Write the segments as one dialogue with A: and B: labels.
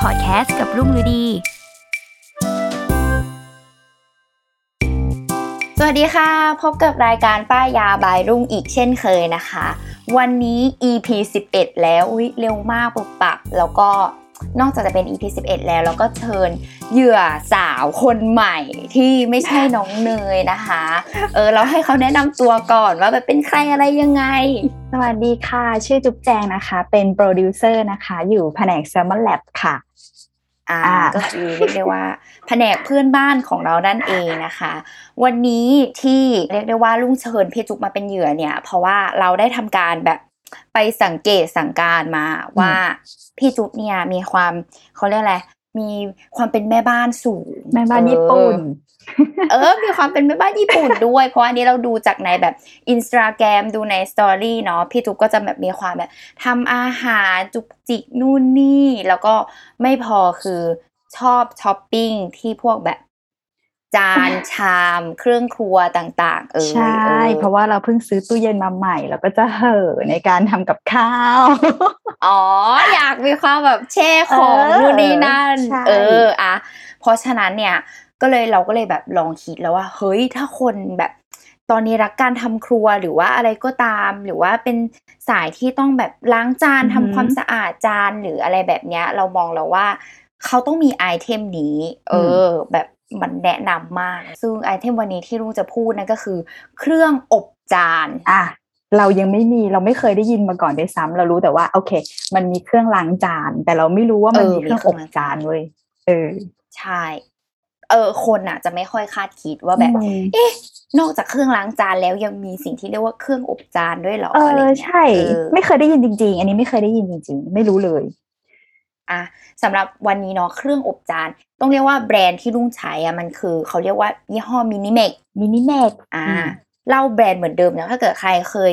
A: พอดแคสต์กับรุ่งฤดี สวัสดีค่ะ พบกับรายการป้ายยาบายรุ่งอีกเช่นเคยนะคะ วันนี้ EP 11 แล้ว อุ้ยเร็วมากปุบปับ แล้วก็ นอกจากจะเป็น EP 11 แล้วแล้วก็เชิญเหยื่อสาวคนใหม่ที่ไม่ใช่น้องเนยนะคะ เออเราให้เขาแนะนำตัวก่อนว่าแบบเป็นใครอะไรยังไง
B: สวัสดีค่ะ ชื่อจุ๊บแจงนะคะ เป็นโปรดิวเซอร์นะคะ อยู่แผนก Salmon Lab ค่ะ
A: อ่า
B: อ่า
A: ก็คือเรียกได้ว่าแผนกเพื่อนบ้านของเรานั่นเองนะคะ วันนี้ที่เรียกได้ว่าลุงเชิญพี่จุกมาเป็นเหยื่อเนี่ย เพราะว่าเราได้ทำการแบบ ไปสังเกตสังการมาว่าพี่จุ๊บเนี่ยมีความเขาเรียกอะไรมีความเป็นแม่บ้านสูง
B: แม่บ้านญี่ปุ่น
A: เออ มีความเป็นแม่บ้านญี่ปุ่นด้วย เพราะอันนี้เราดูจากในแบบอินสตาแกรมดูในสตอรี่เนาะพี่จุ๊บก็จะแบบมีความแบบทำอาหารจุกจิกนู่นนี่ แล้วก็ไม่พอคือชอบช้อปปิ้งที่พวกแบบ จานชามเครื่องครัวต่างๆ เออ
B: ใช่
A: ออ
B: เพราะว่าเราเพิ่งซื้อตู้เย็นมาใหม่แล้วก็จะเห่อในการทำกับข้าว
A: อ๋อ อยากมีความแบบแช่ของ
B: เออ
A: นู่นนี่นั่น
B: ใช่
A: เอออะเพราะฉะนั้นเนี่ยก็เลยเราก็เลยแบบลองคิดแล้วว่า เฮ้ยถ้าคนแบบตอนนี้รักการทำครัวหรือว่าอะไรก็ตาม หรือว่าเป็นสายที่ต้องแบบล้างจานทำความสะอาดจานหรืออะไรแบบเนี้ย เรามองแล้วว่าเขาต้องมีไอเทมนี้ เออ แบบ มันแนะนำมาก ซึ่งไอเทมวันนี้ที่ลุงจะพูดนั่นก็คือ เครื่องอบจาน
B: อะเรายังไม่มีเราไม่เคยได้ยินมาก่อนด้วยซ้ำเรารู้แต่ว่าโอเค มันมีเครื่องล้างจาน แต่เราไม่รู้ว่ามัน
A: เออ
B: มีเครื่อง
A: มีเครื่
B: อ
A: อง
B: บ
A: ล้าง
B: จา
A: จาน
B: นเว้ยเออ
A: ใช่เออคนอะ จะไม่ค่อยคาดคิดว่าแบบ
B: อืม
A: เอ๊ะนอกจากเครื่องล้างจานแล้วยังมีสิ่งที่เรียกว่าเครื่องอบจานด้วยเหรอ
B: เอ
A: อะไร
B: อ
A: เงี้ย
B: ใช่
A: เออ
B: ไม่เคยได้ยินจริง ๆ อันนี้ไม่เคยได้ยินจริง ๆ ไม่รู้เลย
A: อะสำหรับวันนี้เนาะเครื่องอบจาน ต้องเรียกว่าแบรนด์ที่ลุงใช้อะมันคือเขาเรียกว่ายี่ห้อ
B: Minimex Minimex
A: อ่า
B: อืม
A: เล่าแบรนด์เหมือนเดิมนะถ้าเกิดใครเคย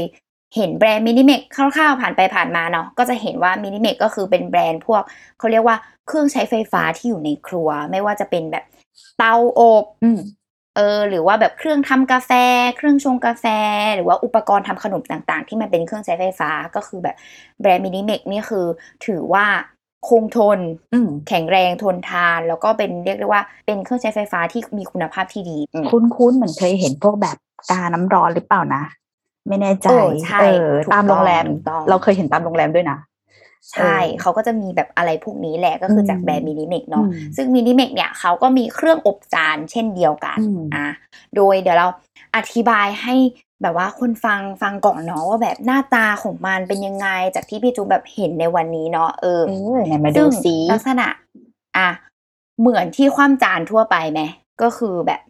A: เห็นแบรนด์ Minimex คร่าวๆผ่านไปผ่านมาเนาะก็จะเห็นว่า Minimex ก็คือเป็นแบรนด์พวกเขาเรียกว่าเครื่องใช้ไฟฟ้าที่อยู่ในครัว ไม่ว่าจะเป็นแบบเตาอบ
B: อืม
A: เออหรือว่าแบบเครื่องทำกาแฟ เครื่องชงกาแฟ หรือว่าอุปกรณ์ทำขนมต่างๆ ที่มันเป็นเครื่องใช้ไฟฟ้าก็คือแบบแบรนด์ Minimex นี่คือถือว่า คงทน
B: อืม
A: แข็งแรงทนทาน แล้วก็เป็นเรียกได้ว่าเป็นเครื่องใช้ไฟฟ้าที่มีคุณภาพที่ดีอืม
B: คุ้นๆเหมือนเคยเห็นพวกแบบกาน้ำร้อนหรือเปล่านะ ไม่แน่ใจ
A: เออใช่
B: เออ
A: ถูก
B: ตามโรงแรม
A: ต้องถูกต้อง
B: เราเคยเห็นตามโรงแรมด้วยนะ
A: ใช่
B: เออ
A: เขาก็จะมีแบบอะไรพวกนี้แหละก็คืออ
B: ม
A: จากแบรนด์ Minimex เนาะ
B: อืม
A: ซึ่ง Minimex เนี่ยเขาก็มีเครื่องอบจานเช่นเดียวกัน
B: อืม
A: อะโดยเดี๋ยวเราอธิบายให้ แบบว่าคนฟังฟังก่อนเนาะว่าแบบหน้าตาของมันเป็นยังไง จากที่พี่จูแบบเห็นในวันนี้เนาะเออ
B: เออไหนมาดู
A: ซึ่ง
B: สิ
A: ลักษณะ อะเหมือนที่คว่ำจานทั่วไปไหมก็คือแบบ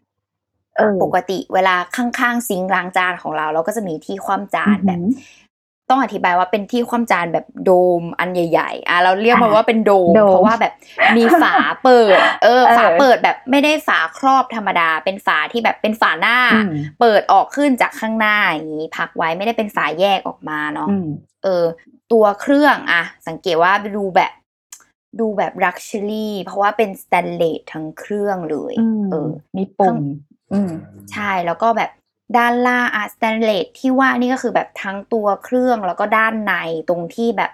B: เออ
A: ปกติเวลาข้างๆซิงค์ล้างจานของเรา เราก็จะมีที่คว่ำจานแบบ
B: อือหือ
A: ต้องอธิบายว่าเป็นที่คว่ำจานแบบโดมอันใหญ่ๆอะเราเรียกมัน
B: อะ
A: ว่าเป็นโดม
B: โดม
A: เพราะว่าแบบมีฝาเปิดเออ
B: เออ
A: ฝาเปิดแบบไม่ได้ฝาครอบธรรมดา เป็นฝาที่แบบเป็นฝาหน้า
B: อืม
A: เปิดออกขึ้นจากข้างหน้าอย่างนี้พักไว้ไม่ได้เป็นฝาแยกออกมาเนาะ
B: อืม
A: เออ ตัวเครื่องอะสังเกตว่าดูแบบดูแบบ luxury เพราะว่าเป็นสแตนเลสทั้งเครื่องเลย
B: อืม
A: เออ
B: มีปุ่มอืม
A: ใช่แล้วก็แบบ ด้านล่างอะสแตนเลสที่ว่านี่ก็คือแบบทั้งตัวเครื่องแล้วก็ด้านในตรงที่แบบ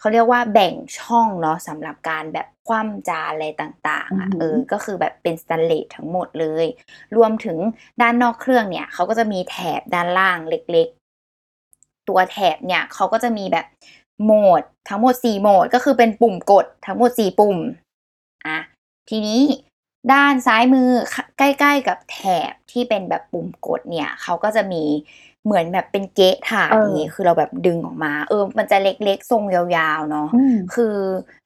A: เขาเรียกว่าแบ่งช่องเนาะสำหรับการแบบคว่ำจานอะไรต่างๆอะ
B: อือหือ
A: เออก็คือแบบเป็นสแตนเลสทั้งหมดเลย รวมถึงด้านนอกเครื่องเนี่ยเขาก็จะมีแถบด้านล่างเล็กๆ ตัวแถบเนี่ยเขาก็จะมีแบบโหมดทั้งหมดสี่โหมดก็คือเป็นปุ่มกดทั้งหมดสี่ปุ่มอะทีนี้ ด้านซ้ายมือใกล้ ๆ กับแถบที่เป็นแบบปุ่มกดเนี่ยเขาก็จะมีเหมือนแบบเป็นเกะถาด
B: เออ
A: นี้คือเราแบบดึงออกมา เออ มันจะเล็กๆทรงยาวๆเนาะ
B: อืม
A: คือ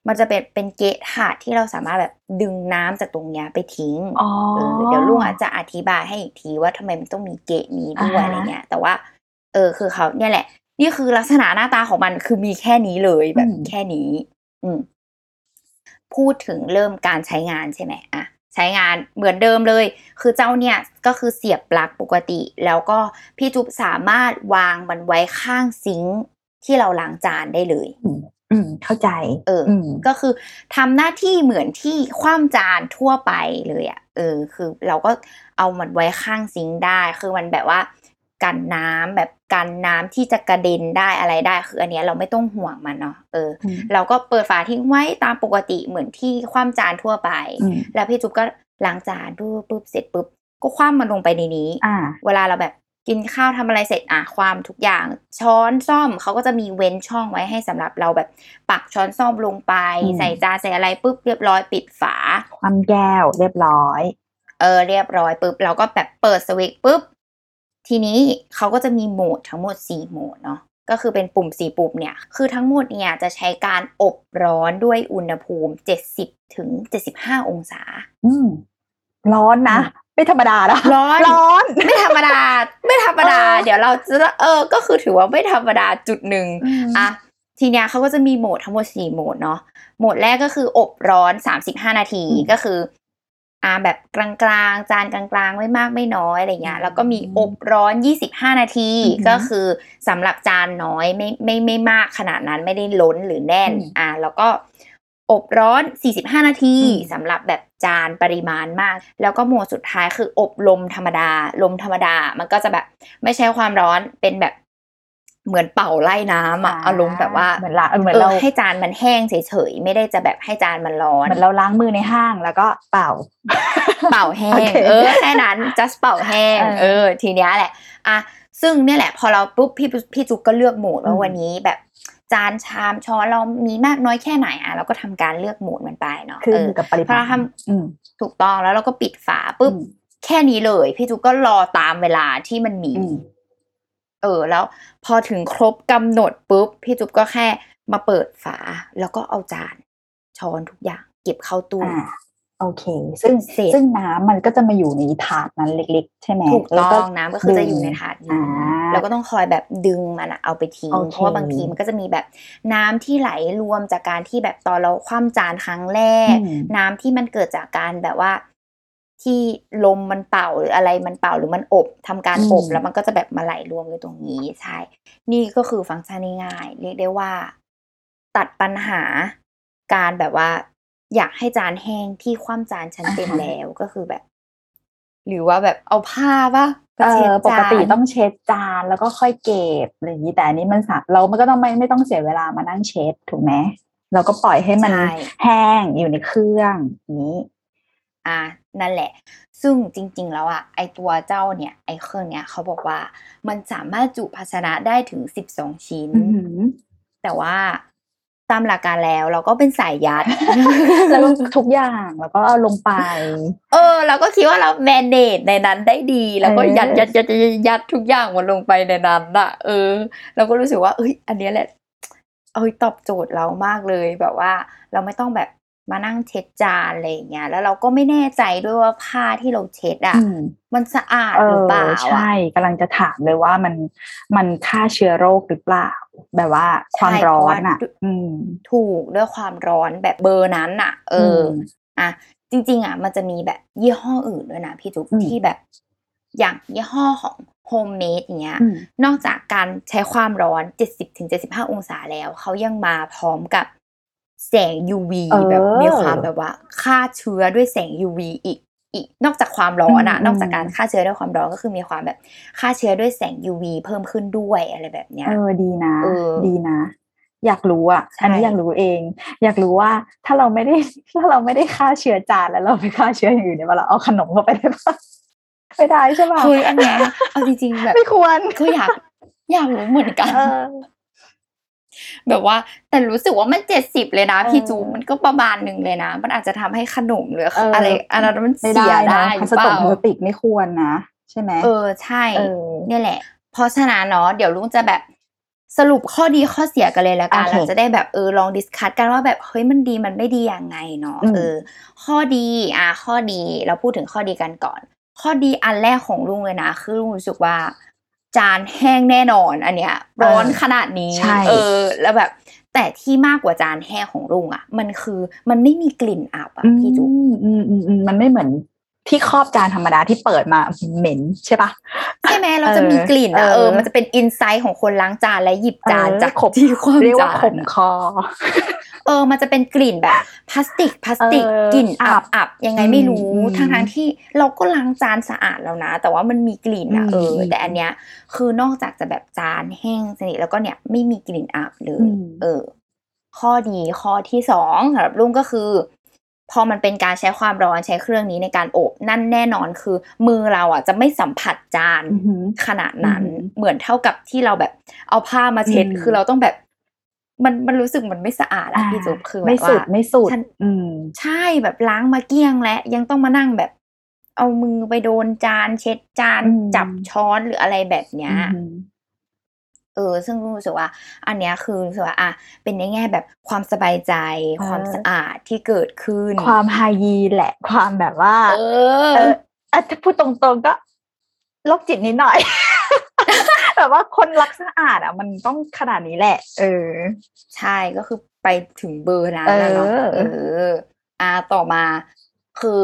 A: มันจะเป็นเป็นเกะถาดที่เราสามารถแบบดึงน้ำจากตรงเนี้ยไปทิ้ง
B: อ๋อ
A: เออเดี๋ยวลุงอาจจะอธิบายให้อีกทีว่าทำไมมันต้องมีเกะนี้ด้วย
B: อ่าฮะ
A: อะไรเงี้ย แต่ว่า เออ คือเขาเนี่ยแหละ นี่คือลักษณะหน้าตาของมันคือมีแค่นี้เลยแบบแค่นี้ อืมพูดถึงเริ่มการใช้งานใช่ไหมอะ ใช้งานเหมือนเดิมเลย คือเจ้าเนี่ยก็คือเสียบปลั๊กปกติ แล้วก็พี่จุ๊บสามารถวางมันไว้ข้างซิงค์ที่เราล้างจานได้เลย
B: อืมอืมเข้าใจ
A: เอออ
B: ม
A: ก็คือทำหน้าที่เหมือนที่คว่ำจานทั่วไปเลยอะ่ะ เออ คือเราก็เอามันไว้ข้างซิงค์ได้ คือมันแบบว่า กันน้ำแบบกันน้ำที่จะกระเด็นได้อะไรได้คืออันเนี้ยเราไม่ต้องห่วงมันเนาะเออ
B: อืม
A: เราก็เปิดฝาทิ้งไว้ตามปกติเหมือนที่คว่ำจานทั่วไป
B: อืม
A: แล้วพี่จุ๊บก็ล้างจานปุ๊บปุ๊บเสร็จปุ๊บก็คว่ำมันลงไปในนี้
B: อ่า
A: เวลาเราแบบกินข้าวทำอะไรเสร็จอะความทุกอย่างช้อนซ่อมเขาก็จะมีเว้นช่องไว้ให้สำหรับเราแบบปักช้อนซ่อมลงไป
B: อืม
A: ใส่จานใส่อะไรปุ๊บเรียบร้อยปิดฝา
B: ความแก้วเรียบร้อย
A: เออเรียบร้อยปุ๊บเราก็แบบเปิดสวิตช์ปุ๊บ ทีนี้เขาก็จะมีโหมดทั้งหมด 4 โหมดเนาะก็คือเป็นปุ่ม 4 ปุ่มเนี่ย คือทั้งหมดเนี่ยจะใช้การอบร้อนด้วยอุณหภูมิ 70ถึง75 องศา
B: อืมร้อนนะ
A: อืม
B: ไม่ธรรมดานะ
A: ร้อน
B: ร้อน
A: ไม่ธรรมดา ไม่ธรรมดา
B: เออ
A: เดี๋ยวเราจะเออ ก็คือถือว่าไม่ธรรมดาจุดหนึ่ง
B: ม
A: อะทีเนี้ยเขาก็จะมีโหมดทั้งหมดสี่โหมดเนาะโหมดแรกก็คืออบร้อนสามสิบห้านาที
B: อืม
A: ก็คือ อ่าแบบกลางๆ จานกลางๆ ไม่มากไม่น้อยอะไรเงี้ยแล้วก็มีอบร้อนยี่สิบห้านาที
B: อือหือ
A: ก็คือสำหรับจานน้อยไม่ไม่ไม่มากขนาดนั้นไม่ได้ล้นหรือแน่น
B: อืม
A: อ่าแล้วก็อบร้อน 45 นาที
B: อืม
A: สำหรับแบบจานปริมาณมาก แล้วก็โหมดสุดท้ายคืออบลมธรรมดา ลมธรรมดา มันก็จะแบบไม่ใช่ความร้อนเป็นแบบ เหมือนเป่าไล่น้ำอะอารมณ์แบบว่า
B: เหมือนละเหมือน
A: เอ
B: เรา
A: อให้จานมันแห้งเฉยๆไม่ได้จะแบบให้จานมันร้อน
B: เหมือนเราล้างมือในห้างแล้วก็เป่า
A: เป่าแห้
B: โองเค
A: เออแค่นั้น just เป่าแห้ง
B: เออ
A: เออ ทีเนี้ยแหละอะซึ่งเนี่ยแหละ พอเราปุ๊บพี่พี่จุกก็เลือกโหมดว่า
B: อืม
A: วันนี้แบบจานชามช้อนเรามีมากน้อยแค่ไหนอะเราก็ทำการเลือกโหมดมันไปเนาะ
B: คือ
A: เออ
B: อยู่กับปริ
A: พอ
B: มา
A: เรา
B: ณ
A: ท
B: อืมำ
A: ถูกต้องแล้วเราก็ปิดฝาปุ๊บ
B: อืม
A: แค่นี้เลย พี่จุกก็รอตามเวลาที่มันมี
B: อืม
A: เออแล้วพอถึงครบกำหนดปุ๊บพี่จุ๊บก็แค่มาเปิดฝาแล้วก็เอาจานช้อนทุกอย่าง เก็บเข้าตู้
B: อ่าโอเค ซึ่ง
A: เสร็จ
B: ซึ่งน้ำมันก็จะมาอยู่ในถาดนั้นเล็ก ๆ ใช่ไหม
A: ถูก
B: แล้ว
A: ต้องน้ำก็คือจะอยู่ในถาด
B: อ่า
A: นี้แล้วก็ต้องคอยแบบดึงมันอะเอาไปทิ้ง
B: โอเค
A: เพราะว่าบางทีมันก็จะมีแบบน้ำที่ไหลรวมจากการที่แบบตอนเราคว่ำจานครั้งแรก
B: อืม
A: น้ำที่มันเกิดจากการแบบว่า ที่ลมมันเป่าหรืออะไรมันเป่าหรือมันอบทำการอบ
B: อืม
A: แล้วมันก็จะแบบมาไหลรวมอยู่ตรงนี้ใช่นี่ก็คือฟังก์ชันง่ายๆเรียกได้ว่า ตัดปัญหาการแบบว่า อยากให้จานแห้งที่คว่ำจานฉันเต็มแล้วก็คือแบบ หรือว่าแบบเอาผ้าปะไป
B: เอ
A: เช็ด
B: อป
A: จากน
B: ติต้องเช็ดจานแล้วก็ค่อยเก็บอะไรอย่างนี้แต่อันนี้มันสาเรามันก็ต้องไม่ไม่ต้องเสียเวลามานั่งเช็ดถูกไหมเราก็ปล่อยให้มัน
A: ใช่
B: แห้งอยู่ในเครื่องอย่างนี้
A: อะนั่นแหละ ซึ่งจริงๆแล้วอะไอตัวเจ้าเนี่ยไอเครื่องเนี้ยเขาบอกว่ามันสามารถจุภาชนะได้ถึงสิบสองชิ้น
B: อือหือ
A: แต่ว่าตามหลักการแล้วเราก็เป็นสายยัด
B: แล้วก็ทุกอย่างแล้วก็เอาลงไป
A: เออ เราก็คิดว่าเราแมนเนจในนั้นได้ดีแล้วก็
B: เออ
A: ยัดยัดยัดยัดยัดทุกอย่างมันลงไปในนั้นอะเออ เราก็รู้สึกว่าเอ้ย อันเนี้ยแหละเอ้ยตอบโจทย์เรามากเลยแบบว่า เราไม่ต้องแบบ มานั่งเช็ดจานอะไรอย่างเงี้ยแล้วเราก็ไม่แน่ใจด้วยว่าผ้าที่เราเช็ดอะ
B: อืม
A: มันสะอาด
B: เอ
A: หรือ
B: อ
A: เปล่าอะ
B: ใช่กำลังจะถามเลยว่ามันมันฆ่าเชื้อโรคหรือเปล่า แบบว่าความ
A: ใช่
B: ร้อน
A: เพราะว่า
B: อะอืม
A: ถูกด้วยความร้อนแบบเบอร์นั้นอะ เอออ
B: ม
A: อะจริง ๆอะมันจะมีแบบยี่ห้ออื่นด้วยนะพี่จุ๊บ
B: อืม
A: ที่แบบ อย่างยี่ห้อของโฮมเมดอย่างเงี้ย
B: อืม
A: นอกจากการใช้ความร้อน 70-75 องศาแล้ว เขายังมาพร้อมกับ แสง UV
B: เออ
A: แบบมีความแบบว่าฆ่าเชื้อด้วยแสง UV อีกอีกนอกจากความร้อนอะ
B: อืม
A: นอกจากการฆ่าเชื้อด้วยความร้อนก็คือมีความแบบฆ่าเชื้อด้วยแสง UV เพิ่มขึ้นด้วยอะไรแบบเนี้ย
B: เออดีนะ
A: เออ
B: ดีนะ อยากรู้อะ
A: ใช่
B: อันนี้อยากรู้เอง อยากรู้ว่าถ้าเราไม่ได้ถ้าเราไม่ได้ฆ่าเชื้อจานแล้วเราไปฆ่าเชื้ออย่างอื่นเนี่ยเราเอาขนมเข้าไปได้ปะไม่ได้ใช่ปะ
A: เฮ้ยอันเนี้ยเอาจริงๆแบบ
B: ไม่ควร
A: ก็อยากอยากรู้เหมือนกัน
B: เออ
A: แบบว่าแต่รู้สึกว่ามันเจ็ดสิบเลยนะ
B: เออ
A: พี่จุ๊มันก็ประมาณหนึ่งเลยนะ มันอาจจะทำให้ขนมหรือ
B: เอออ
A: อะไรอันนั้นมัน
B: ไม่
A: เสีย
B: ได้
A: ได้
B: นะ
A: ห
B: พ
A: รื
B: ลา
A: อ
B: ส
A: เป
B: ติกพลา
A: ล่า
B: สติกไม่ควรนะ ใช่ไหม
A: เออใช่
B: เออ
A: เนี่ยแหละ เพราะฉะนั้นเนาะเดี๋ยวลุงจะแบบสรุปข้อดีข้อเสียกันเลยละกัน
B: โอเค
A: เราจะได้แบบเออลอง discuss กันว่าแบบเฮ้ยมันดีมันไม่ดียังไงเนาะ
B: อืม
A: เออ ข้อดีอะข้อดีเราพูดถึงข้อดีกันก่อน ข้อดีอันแรกของลุงเลยนะ คือลุงรู้สึกว่า จานแห้งแน่นอน อันเนี้ยร้อนขนาดนี้
B: ใช่
A: เออ แล้วแบบ แต่ที่มากกว่าจานแห้งของลุงอะ มันคือมันไม่มีกลิ่นอับอะพี่จุ๊บ
B: อืมอืมอืมอืมมันไม่เหมือนที่ครอบจานธรรมดาที่เปิดมาเหม็นใช่ปะ
A: ใช่ไหมเราจะมีกลิ่นอะ
B: เออ
A: เออมันจะเป็นอินไซต์ของคนล้างจานและหยิบจาน
B: เออ
A: จาก
B: ขบ
A: ที่ความ
B: เรียกว่า
A: จาน
B: ขม
A: อะ
B: คอ
A: เออมันจะเป็นกลิ่นแบบพลาสติกพลาสติก
B: เออก
A: ลิ่น
B: อั
A: อั
B: บบ
A: อับยังไงไม่รู้
B: อืม
A: ทั้งทั้งๆที่เราก็ล้างจานสะอาดแล้วนะ แต่ว่ามันมีกลิ่นอะ
B: อืม
A: เอออ
B: ม
A: แต่อันเนี้ยคือนอกจากจะแบบจานแห้งสนิทแล้วก็เนี่ยไม่มีกลิ่นอับเลย
B: อืม
A: เออ ข้อดีข้อที่สองสำหรับลุงก็คือ พอมันเป็นการใช้ความร้อนใช้เครื่องนี้ในการอบนั่นแน่นอนคือ มือเราอะจะไม่สัมผัสจาน
B: อือหือ
A: ขนาดนั้น
B: อืม
A: เหมือนเท่ากับที่เราแบบเอาผ้ามาเช็ด
B: อืม
A: คือเราต้องแบบ มันมันรู้สึกมันไม่สะอาดอะพี่จุ๊บคือแบบ
B: ไม่สุด
A: ว่า
B: ไม่สุด
A: ฉัน
B: อืม
A: ใช่แบบล้างมาเกลี้ยงแล้วยังต้องมานั่งแบบ เอามือไปโดนจาน เช็ดจาน
B: อืม
A: จับช้อนหรืออะไรแบบเนี้ย
B: อืม
A: เออ ซึ่งรู้สึกว่า อันเนี้ยคือรู้สึกว่าอะเป็นในแง่แบบความสบายใจ
B: เออ
A: ความสะอาดที่เกิดขึ้น
B: ความไฮยีนแหละ ความแบบว่า
A: เออ
B: เอออะถ้าพูดตรงๆก็โรคจิตนิดหน่อย แบบว่าคนรักสะอาดอะ มันต้องขนาดนี้แหละ เออ
A: ใช่ก็คือไปถึงเบอร์นั้นแล้วเนาะ
B: เออ
A: เอออ่าต่อมาคือ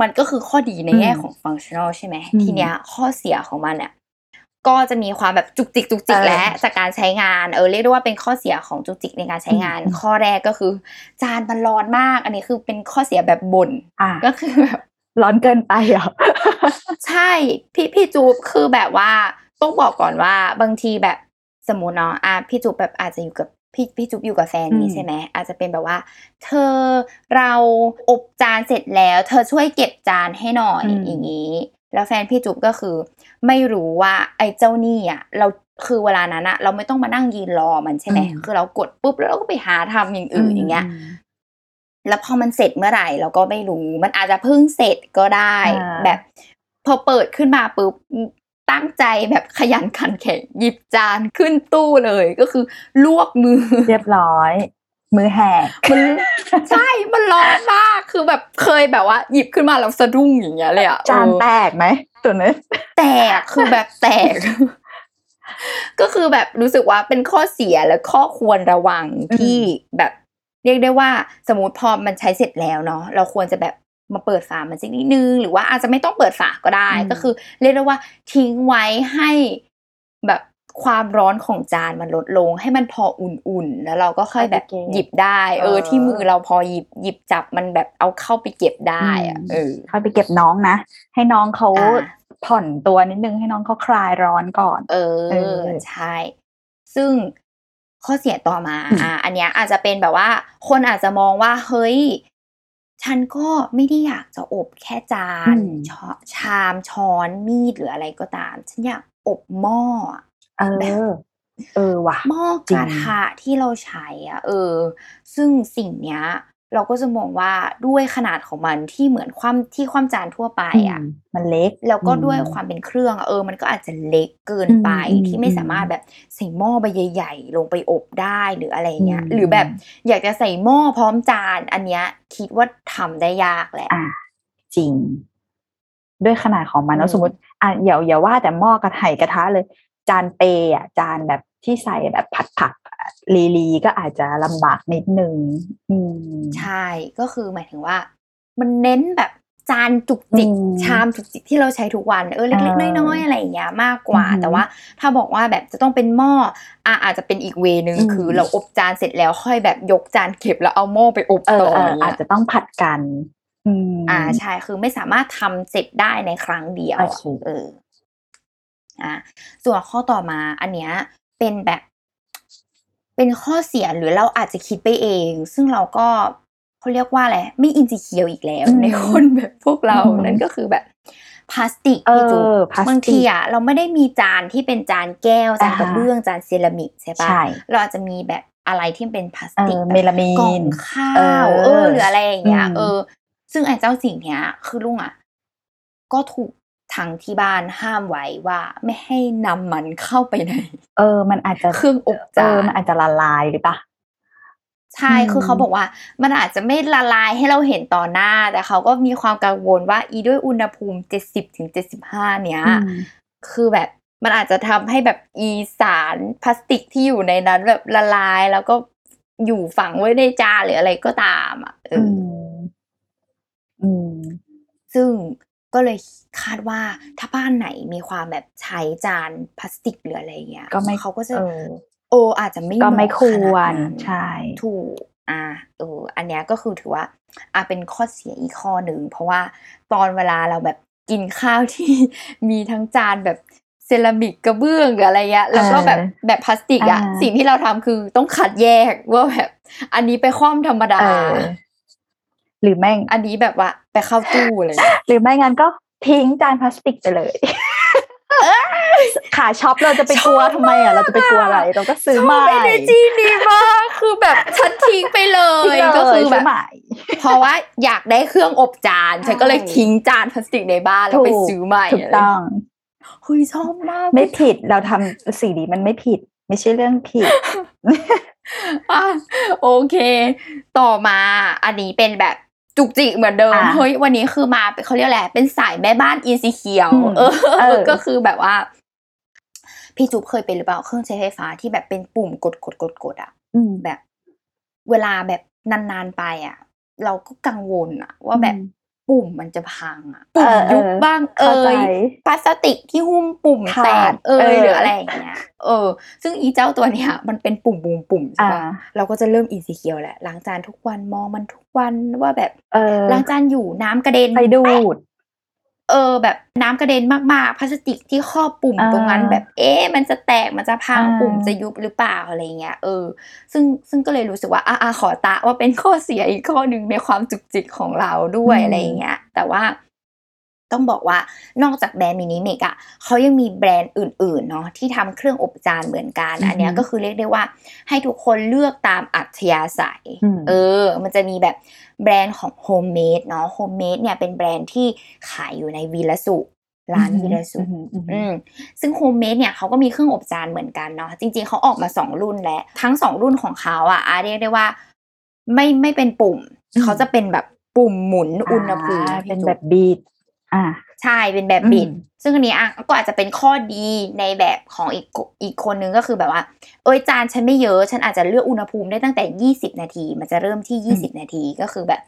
A: มันก็คือข้อดีในแง่
B: อืม
A: ของฟังชั่นอลใช่ไหม
B: อืม
A: ทีเนี้ยข้อเสียของมันเนี่ยก็จะมีความแบบจุกจิกจุกจิก
B: เออ
A: และจากการใช้งานเออเรียกได้ว่าเป็นข้อเสียของจุกจิกในการใช้งาน
B: อืม
A: ข้อแรกก็คือ จานมันร้อนมาก อันนี้คือเป็นข้อเสียแบบบ่น
B: อะ
A: ก็คือแบบ
B: ร้อนเกินไปเหรอ
A: ใช่พี่พี่จูบคือแบบว่า ต้องบอกก่อนว่าบางทีแบบสมมติเนาะอะพี่จูบแบบอาจจะอยู่กับพี่พี่จูบอยู่กับแฟนนี้
B: อืม
A: ใช่ไหมอาจจะเป็นแบบว่า เธอเราอบจานเสร็จแล้ว เธอช่วยเก็บจานให้หน่อยอย่างนี้ แล้วแฟนพี่จูบก็คือ ไม่รู้ว่าไอ้เจ้านี่อะเราคือเวลานั้นอะเราไม่ต้องมานั่งยืนรอมันใช่ไหมคือเรากดปุ๊บแล้วเราก็ไปหาทำอย่างอื่นอย่างเงี้ยแล้วพอมันเสร็จเมื่อไหร่เราก็ไม่รู้ มันอาจจะเพิ่งเสร็จก็ได้
B: อ่า
A: แบบ พอเปิดขึ้นมาปุ๊บ ตั้งใจแบบขยันขันแข็งหยิบจานขึ้นตู้เลยก็คือลวกมือ
B: เรียบร้อย มือแหก
A: มันใช่มันร้อนมากคือแบบเคยแบบว่า หยิบขึ้นมาแล้วสะดุ้งอย่างเงี้ยเลยอะ
B: จาน
A: เออ
B: แตกไหมตัวนี้
A: แตกคือแบบแตก ก็คือแบบรู้สึกว่าเป็นข้อเสียและข้อควรระวังที่แบบเรียกได้ว่าสมมติพอมันใช้เสร็จแล้วเนาะเราควรจะแบบ มาเปิดฝามันสักนิดนึง หรือว่าอาจจะไม่ต้องเปิดฝาก็ได้
B: อืม
A: ก็คือ เรียกได้ว่าทิ้งไว้ให้แบบความร้อนของจานมันลดลง ให้มันพออุ่นๆ แล้วเราก็ค่อยแบบหยิบได้ เออ ที่มือเราพอหยิบหยิบจับมันแบบเอาเข้าไปเก็บได้อะเออ
B: ค่อยไปเก็บน้องนะ ให้น้องเขา
A: อ่า
B: ผ่อนตัวนิดนึงให้น้องเขาคลายร้อนก่อน
A: เอ
B: เอ
A: อ
B: อ
A: ใช่ซึ่งข้อเสียต่อมา
B: อืม
A: อะอันเนี้ยอาจจะเป็นแบบว่า คนอาจจะมองว่าเฮ้ย ฉันก็ไม่ได้อยากจะอบแค่จานช้อนชามช้อนมีดหรืออะไรก็ตาม ฉันอยากอบหม้ออะ
B: เออเออว่ะ
A: หม้อก
B: จริง
A: ระทะที่เราใช้อะเออ ซึ่งสิ่งเนี้ย เราก็จะมองว่าด้วยขนาดของมันที่เหมือนความที่ความจานทั่วไปอะ
B: มมันเล็ก
A: แล้วก็ด้วย
B: อืม
A: ความเป็นเครื่องอะเออ มันก็อาจจะเล็กเกินไป
B: อืม
A: ที่ไม่
B: อืม
A: สามารถแบบใส่หม้อใบใหญ่ ๆ ลงไปอบได้หรืออะไรเงี้ย
B: อืม
A: หรือแบบอยากจะใส่หม้อพร้อมจานอันเนี้ยคิดว่าทำได้ยากแหละ
B: อ่าจริง ด้วยขนาดของมัน
A: อื
B: แล้ว
A: ม
B: สมมติอะอย่าอย่าว่าแต่หม้อกระไห่กระทะเลย จานเปย์อะจานแบบที่ใส่แบบผัดผัก อะลีลีก็อาจจะลำบากนิดนึงอืม
A: ใช่ก็คือหมายถึงว่า มันเน้นแบบจานจุกจิก
B: อืม
A: ชามจุกจิกที่เราใช้ทุกวันเออเล็ก
B: เออ
A: ๆน้อยๆอะไรอย่างเงี้ยมากกว่า
B: อือหือ
A: แต่ว่าถ้าบอกว่าแบบจะต้องเป็นหม้ออะอาจจะเป็นอีกเวนึง
B: อืม
A: คือเราอบจานเสร็จแล้วค่อยแบบยกจานเก็บแล้วเอาหม้อไปอบ
B: เออ
A: ต่อ
B: เออ
A: อย่าง
B: อา
A: เงี้
B: จ
A: ย
B: จะต้องผัดกันอืม
A: อ่าใช่คือไม่สามารถทำเสร็จได้ในครั้งเดียว
B: โอ
A: อะ
B: เค
A: เอออะส่วนข้อต่อมาอันเนี้ยเป็นแบบ เป็นข้อเสียหรือเราอาจจะคิดไปเอง ซึ่งเราก็เขาเรียกว่าอะไรไม่อินจิเคียวอีกแล้ว
B: อืม
A: ในคนแบบพวกเรา
B: อืม
A: นั่นก็คือแบบพลาสติก
B: เอ
A: พี่จุ๊
B: อพลาสติก
A: บางทีอะเราไม่ได้มีจานที่เป็นจานแก้วจานกระ
B: อ่า
A: เบื้องจานเซรามิกใช่ปะ
B: ใช่
A: เราอาจจะมีแบบอะไรที่เป็นพลาส
B: เอ
A: ติก
B: อ
A: แบบ
B: เมลามี
A: กล่อง
B: น
A: ข้า
B: เอ
A: ว
B: อ
A: เออหรืออะไรอย่างเงี้ย
B: อืม
A: เออ ซึ่งไอ้เจ้าสิ่งเนี้ย คือลุงอะก็ถูก ทางที่บ้านห้ามไว้ว่าไม่ให้นำมันเข้าไปใน
B: เออ มันอาจจะ
A: เครื่องอบ
B: เอ
A: จา
B: อนมันอาจจะละลายหรือปะ
A: ใช่
B: อืม
A: คือเขาบอกว่า มันอาจจะไม่ละลายให้เราเห็นต่อหน้า แต่เขาก็มีความกังวลว่า อีด้วยอุณหภูมิเจ็ดสิบถึงเจ็ดสิบห้าเนี้ย
B: อืม
A: คือแบบมันอาจจะทำให้แบบอีสารพลาสติกที่อยู่ในนั้นแบบละลายแล้วก็อยู่ฝังไว้ในจานหรืออะไรก็ตามอะเอ
B: อื
A: ออ
B: มอืม
A: ซึ่ง ก็เลยคาดว่าถ้าบ้านไหนมีความแบบใช้จานพลาสติกหรืออะไรเงี้ย
B: ก็ไม่
A: เขาก็จะ
B: เออ
A: โออาจจะไม่
B: ก็ไม่
A: เหาะ
B: คว
A: ข
B: ร
A: นาดนั้น
B: ใช่
A: ถูกอ่าเอออันเนี้ยก็คือถือว่าอะเป็นข้อเสียอีกข้อหนึ่งเพราะว่าตอนเวลาเราแบบกินข้าวที่มีทั้งจานแบบเซรามิกกระเบื้องหรืออะไรเงี้ยแล้วก็แบบ
B: เออ
A: แบบพลาสติกอะ
B: อ่า
A: สิ่งที่เราทำคือต้องคัดแยกว่าแบบ อันนี้ไปคว่ำธรรมดา
B: เออ หรือไม่
A: อันนี้แบบว่า ไปเข้าตู้อะไรเลย
B: หรือไม่งั้นก็ทิ้งจานพลาสติกไปเลยขาช็อปเราจะไปกลัวทำไมอะเราจะไปกลัวอะไร เราก็ซื้อใหม่
A: เอเนจีดีมากคือแบบฉันทิ้งไปเล
B: ทิ้
A: ย
B: งเลย
A: ก็คือแบ
B: ซื้อบใหม่
A: เพราะว่าอยากได้เครื่องอบจาน
B: ใช่
A: ฉันก็เลยทิ้งจานพลาสติกในบ้านแล้วไป
B: ถูก
A: ซื้อใหม่
B: ถูกต้อง
A: เฮ้ยชอบมาก
B: ไม่ผิดเราทำสิ่งนี้มันไม่ผิด ไม่ใช่เรื่องผิด
A: อะโอเค ต่อมาอันนี้เป็นแบบ จุกจิกเหมือนเดิม
B: อะ
A: เฮ้ยวันนี้คือมาเขาเรียกอะไรเป็นสายแม่บ้านอีซีเคียว
B: อืม
A: เออ
B: เออ
A: ก็คือแบบว่า พี่จุ๊บเคยเป็นหรือเปล่าเครื่องใช้ไฟฟ้าที่แบบเป็นปุ่มกดกดกดกดอะ
B: อืม
A: แบบ เวลาแบบนานๆไปอะ เราก็กังวลอะ ว่าแบบ
B: อืม
A: ปุ่มมันจะพังอะ
B: เอ
A: ปุ่ม
B: อเออ
A: ยุบบ้างเอ
B: เข้าใจ
A: ยพลาสติกที่หุ้มปุ่ม
B: ขา
A: แต
B: ด
A: กเอ
B: เอ
A: ย
B: อ
A: หรืออะไรอย่างเงี้ยเออ ซึ่งอีเจ้าตัวเนี้ยมันเป็นปุ่มปุ่มปุ่มใช่
B: อ่า
A: ปะเราก็จะเริ่มอินสิเคียวแหละล้างจานทุกวันมองมันทุกวันว่าแบบ
B: เออ
A: ล้างจานอยู่น้ำกระเด็น
B: ไฟดู
A: แป๊ะ
B: ด
A: เออแบบน้ำกระเด็นมากๆพลาสติกที่ครอบปุ่ม
B: อ่า
A: ตรงนั้นแบบเอ๊ะมันจะแตกมันจะพัง
B: อ่า
A: ปุ่มจะยุบหรือเปล่าอะไรเงี้ยเออ ซึ่งซึ่งก็เลยรู้สึกว่าอะอะขอแต่ว่าเป็นข้อเสียอีกข้อหนึ่งในความจุกจิกของเราด้วยอะไรอย่างเงี้ยแต่ว่า ต้องบอกว่านอกจากแบรนด์ Minimex อะเขายังมีแบรนด์อื่นๆเนาะที่ทำเครื่องอบจานเหมือนกัน อันเนี้ย
B: อือฮึ
A: ก็คือเรียกได้ว่าให้ทุกคนเลือกตามอัธยาศัย
B: อืม
A: เออ มันจะมีแบบแบรนด์ของ HomeMate เนาะ HomeMate เนี่ยเป็นแบรนด์ที่ขายอยู่ในวีลสุร้านวีลสุ
B: อืมอืมอื
A: อื
B: ม
A: มซึ่ง HomeMate เนี่ยเขาก็มีเครื่องอบจานเหมือนกันเนาะจริงๆเขาออกมาสองรุ่นแล้วทั้งสองรุ่นของเขาอะอาเรียกได้ว่า ไม่ไม่เป็นปุ่ม
B: อืม
A: เขาจะเป็นแบบปุ่มหมุนอุณหภูมิ
B: อ่า
A: พี่
B: เป็นแบบบิด อ่า
A: ใช่เป็นแบบบิด
B: อืม
A: ซึ่งอันนี้อะก็อาจจะเป็นข้อดีในแบบของอีกอีกคนนึงก็คือแบบว่า เอ้ยจานฉันไม่เยอะ ฉันอาจจะเลือกอุณหภูมิได้ตั้งแต่ยี่สิบนาที มันจะเริ่มที่ยี่สิบนาทีก็คือแบบ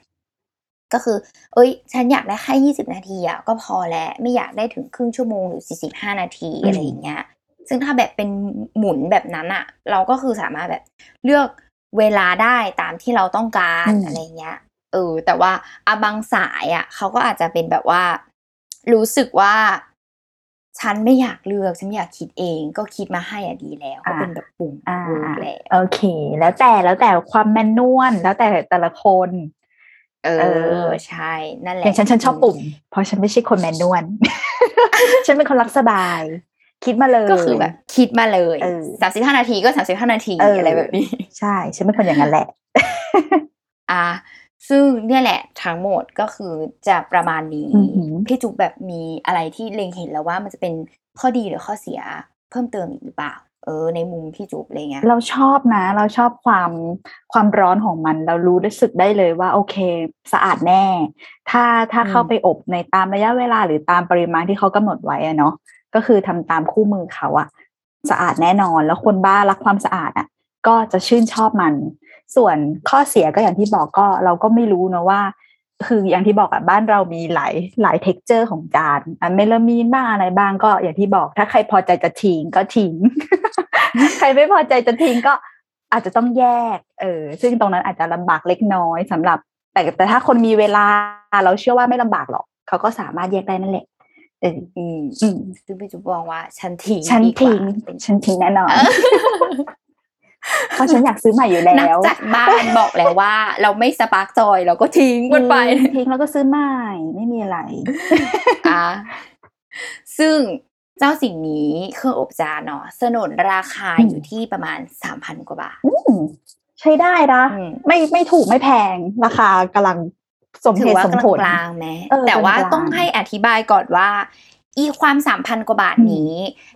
A: ก็คือ เอ้ย ฉันอยากได้แค่ยี่สิบนาทีอะก็พอแล้วไม่อยากได้ถึงครึ่งชั่วโมงหรือสี่สิบห้านาที
B: อืม
A: อะไรอย่างเงี้ยซึ่งถ้าแบบเป็นหมุนแบบนั้นอะเราก็คือสามารถแบบเลือกเวลาได้ตามที่เราต้องการอะไรเงี้ยเออแต่ว่าอาบางสายอะเขาก็อาจจะเป็นแบบว่า รู้สึกว่า ฉันไม่อยากเลือกฉันไม่อยากคิดเอง ก็คิดมาให้อะดีแล้วก็เป็นแบบปุ่ม
B: อ่า
A: work แล้ว
B: โอเค แล้วแต่แล้วแต่ความ manual แล้วแต่แต่ละคน
A: เออ
B: เอ
A: อใช่นั่นแหละอ
B: ย่างฉันฉันชอบปุ่ม เพราะฉันไม่ใช่คนแมนนวลฉันเป็นคนรักสบายคิดมาเลย
A: ก็คือแบบคิดมาเลย
B: เออ
A: สามสิบห้านาทีก็สามสิบห้านาที
B: เอออ
A: อะไรแบบนี้
B: ใช่ ฉันเป็นคนอย่างนั้นแหละ
A: อ่า ซึ่งเนี่ยแหละทั้งหมดก็คือจะประมาณนี้
B: อือหือ
A: พี่จุ๊บแบบมีอะไรที่เล็งเห็นแล้วว่ามันจะเป็นข้อดีหรือข้อเสียเพิ่มเติมอีกหรือเปล่า เออ ในมุมพี่จุ๊บอะไรเงี้ย
B: เราชอบนะ เราชอบความความร้อนของมัน เรารู้รู้สึกได้เลยว่า โอเค สะอาดแน่ ถ้าถ้า
A: อืม
B: เข้าไปอบในตามระยะเวลาหรือตามปริมาณที่เขากำหนดไว้อะเนาะก็คือทำตามคู่มือเขาอะสะอาดแน่นอนแล้วคนบ้ารักความสะอาดอะก็จะชื่นชอบมัน ส่วนข้อเสียก็อย่างที่บอกก็เราก็ไม่รู้นะว่า คืออย่างที่บอกอะบ้านเรามีหลายหลาย texture ของจานอันเมลามีนบ้างอะไรบ้างก็อย่างที่บอกถ้าใครพอใจจะทิ้งก็ทิ้งใครไม่พอใจจะทิ้งก็อาจจะต้องแยก เออ ซึ่งตรงนั้นอาจจะลำบากเล็กน้อยสำหรับ แต่แต่ถ้าคนมีเวลาเราเชื่อว่าไม่ลำบากหรอกเขาก็สามารถแยกได้นั่นแหละเออ
A: อืม
B: อืม
A: ซึ่งพี่จุ๊บมองว่า ฉันทิ้ง
B: ฉัน
A: ดีกว่า
B: ทิ้ง
A: เป็น
B: ฉันทิ้งแน่นอน
A: เออ
B: เพราะฉันอยากซื้อใหม่อยู่แล้
A: นักจัดบ้านบอกแล้วว่า เราไม่ spark joy เราก็ทิ้งมันไป
B: ทิ้งแล้วก็ซื้อใหม่ไม่มีอะไร
A: อะซึ่งเจ้าสิ่งนี้เครื่องอบจานเนาะสนนราคา
B: อืม
A: อยู่ที่ประมาณสามพันกว่าบาท
B: อืมใช้ได้นะ
A: อืม
B: ไม่ไม่ถูกไม่แพงราคากำลังสม
A: ถื
B: เห
A: อ
B: ตุ
A: ว่า
B: สม
A: กลาง
B: ผล
A: กลางๆไหม
B: เออ
A: แต่ว่าก
B: ลางๆ
A: ต้องให้อธิบายก่อนว่า อีความสามพันกว่าบาท
B: อืม
A: นี้เ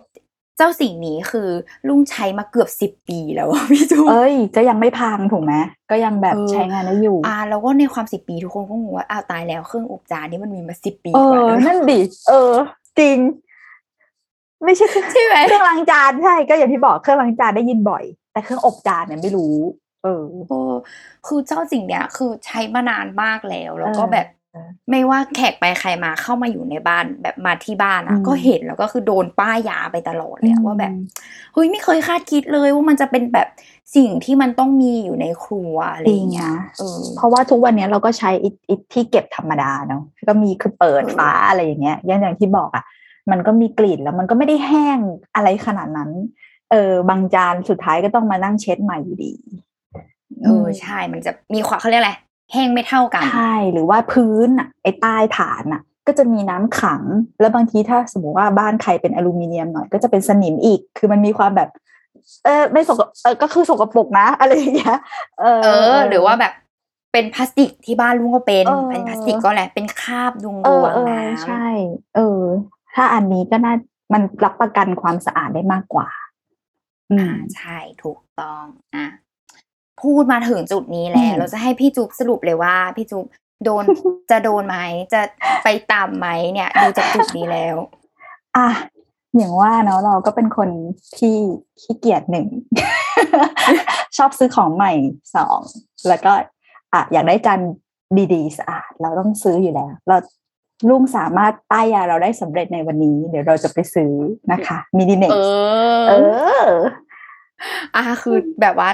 A: จ้าสิ่งนี้คือลุงใช้มาเกือบสิบปีแล้วอะพี่จู
B: เอ้ยก็ยังไม่พังถูกไหมก็ยังแบบ
A: เออ
B: ใช้งานได้อยู่
A: อ่า แล้วก็ในความสิบปีทุกคนก็งงว่าอ้าวตายแล้วเครื่องอบจานนี่มันมีมาสิบปี
B: เอก
A: ว่า
B: อ
A: แล้ว
B: นั่นดิเออ จริง ไม่ใช่เครื่อง
A: ใช่ไหม
B: เครื่องล้างจานใช่ก็อย่างที่บอกเครื่องล้างจานได้ยินบ่อย แต่เครื่องอบจานเนี่ยไม่รู้ เออ
A: โอ้คือเจ้าสิ่งเนี้ยคือใช้มานานมากแล้ว แล้วก็
B: เออ
A: แบบ
B: เออ
A: ไม่ว่าแขกไปใครมาเข้ามาอยู่ในบ้านแบบมาที่บ้านอะ
B: อืม
A: ก็เห็นแล้วก็คือโดนป้ายยาไปตลอดเลยอะ
B: อืม
A: ว่าแบบเฮ้ยไม่เคยคาดคิดเลยว่ามันจะเป็นแบบสิ่งที่มันต้องมีอยู่ในครัวอะไร
B: จ
A: อ
B: ริง
A: ย่างเงี้ย
B: นะ
A: เออ
B: เพราะว่าทุกวันเนี้ยเราก็ใช้อิอิที่เก็บธรรมดาเนาะก็มีคือเปิด
A: เออ
B: ฟ้าอะไรอย่างเงี้ยอย่างอย่างที่บอกอะมันก็มีกลิ่นแล้วมันก็ไม่ได้แห้งอะไรขนาดนั้น เออบางจานสุดท้ายก็ต้องมานั่งเช็ดใหม่อยู่ดี
A: เออใช่มันจะมีความเขาเรียกอะไร แห้งไม่เท่ากัน
B: ใช่ หรือว่าพื้นอะไอ้ใต้ฐานอะ ก็จะมีน้ำขัง แล้วบางทีถ้าสมมติว่าบ้านใครเป็นอลูมิเนียมหน่อยก็จะเป็นสนิมอีก คือมันมีความแบบ เออไม่สกเออก็คือสกปรกนะ อะไรอย่างเงี้ย เออ
A: เออ หรือว่าแบบเป็นพลาสติกที่บ้านลุงก็เป็น
B: เออ
A: เป็นพลาสติกก็แหละ เป็นคราบดวง
B: เอ
A: ด
B: อ
A: วง
B: เออ
A: น้
B: ใช่ เออ ถ้าอันนี้ก็น่ามันรับประกันความสะอาดได้มากกว่าอืำ
A: อ่ามใช่ ถูกต้อง อะ พูดมาถึงจุดนี้แล้ว
B: อืม
A: เราจะให้พี่จุ๊บสรุปเลยว่า พี่จุ๊บโดนจะโดนไหมจะไปตามไหมเนี่ย ดูจากจุดนี้แล้ว
B: อะอย่างว่าเนาะเราก็เป็นคนที่ขี้เกียจหนึ่ง ชอบซื้อของใหม่สองแล้วก็อะอยากได้จานดีๆสะอาดเราต้องซื้ออยู่แล้ว เราลุงสามารถป้ายยาเราได้สำเร็จในวันนี้ เดี๋ยวเราจะไปซื้อนะคะมินิเน็ก
A: เอ
B: เอ
A: อ
B: อ
A: อะคือแบบว่า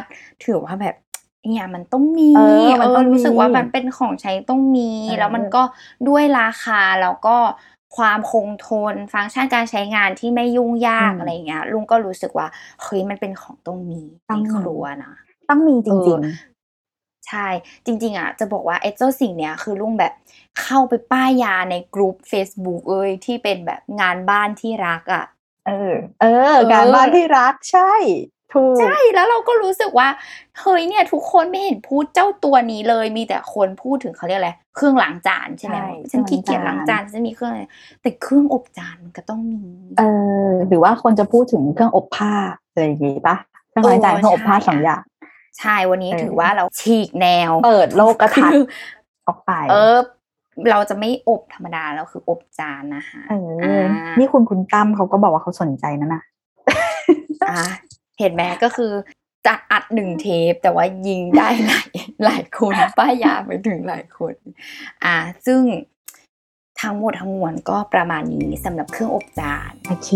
A: ถือว่าแบบเนี่ยมันต้องมี
B: เออมันต้องมี
A: รู้สึกว่ามันเป็นของใช้ต้องมี
B: เออ
A: แล้วมันก็ด้วยราคาแล้วก็ความคงทนฟังก์ชันการใช้งานที่ไม่ยุ่งยากอะไรอย่างเงี้ยลุงก็รู้สึกว่าเฮ้ยมันเป็นของต้องมีในครัวนะ
B: ต้องมีจริง
A: เออใช่ จริง ๆ อะ จะบอกว่าไอ้เจ้าสิ่งเนี้ยคือลุงแบบเข้าไปป้ายยาในกลุ่ม Facebook เอ้ยที่เป็นแบบงานบ้านที่รักอะ
B: ๆเออ เออ การบ้านที่รักใช่ ถูก
A: ใช่แล้วเราก็รู้สึกว่าเฮ้ยเนี่ยทุกคนไม่เห็นพูดเจ้าตัวนี้เลย มีแต่คนพูดถึงเขาเรียกอะไรเครื่องล้างจานใช่ไหม
B: ใช่
A: ฉันขี้เกียจล้างจานฉันมีเครื่องอะไรแต่เครื่องอบจานมันก็ต้องมี
B: เออหรือว่าคนจะพูดถึงเครื่องอบผ้าอะไรอย่างงี้ปะเครื่องล้างจาน
A: เออ
B: เครื่องอบผ้า
A: ใช่
B: สองอย่าง
A: ใช่วันนี้
B: เออ
A: ถือว่าเราฉีกแนว
B: เปิดโลกกระทัด
A: คือ
B: ออกไป
A: เออ เราจะไม่อบธรรมดาเราคืออบจานนะคะ
B: เออนี่คุณคุณตั้มเขาก็บอกว่าเขาสนใจนะนะ
A: อะ เห็นไหมก็คือจัดอัดหนึ่งเทปแต่ว่ายิงได้หลายหลายคนป้ายยาไปถึงหลายคน อ่า ซึ่งทั้งหมดทั้งมวลก็ประมาณนี้สำหรับเครื่องอบจาน
B: โอเค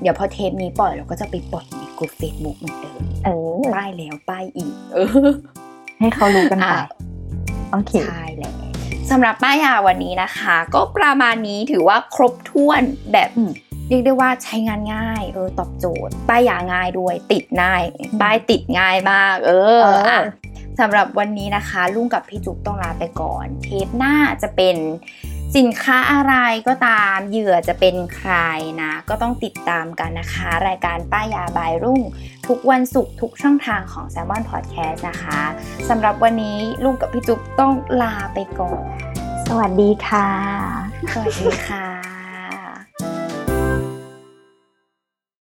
A: เดี๋ยวพอเทปนี้ปล่อยเราก็จะไปปล่อยในกลุ่มเฟซบุ๊กเหมือนเดิม
B: เออ
A: ป้ายแล้วป้ายอีก เออ
B: ให้เขารู้กันไป
A: อะ
B: โอเค
A: ใช่แล้วสำหรับป้ายยาวันนี้นะคะ ก็ประมาณนี้ถือว่าครบถ้วนแบบ
B: อืม
A: เรียกได้ว่าใช้งานง่ายเออตอบโจทย์ ป้ายยาง่ายด้วยติดง่ายป้ายติดง่ายมาก เออ
B: เอออ่
A: อะสำหรับวันนี้นะคะ ลุงกับพี่จุ๊บต้องลาไปก่อน เทปหน้าจะเป็นสินค้าอะไรก็ตามเหยื่อจะเป็นใครนะ ก็ต้องติดตามกันนะคะ รายการป้ายยาบายรุ่ง ทุกวันศุกร์ทุกช่องทางของ s ซ l m o n Podcast นะคะสำหรับวันนี้ลุงกับพี่จุ๊บต้องลาไปก่อน
B: สวัสดีค่ะ
A: สวัสดีค่ะ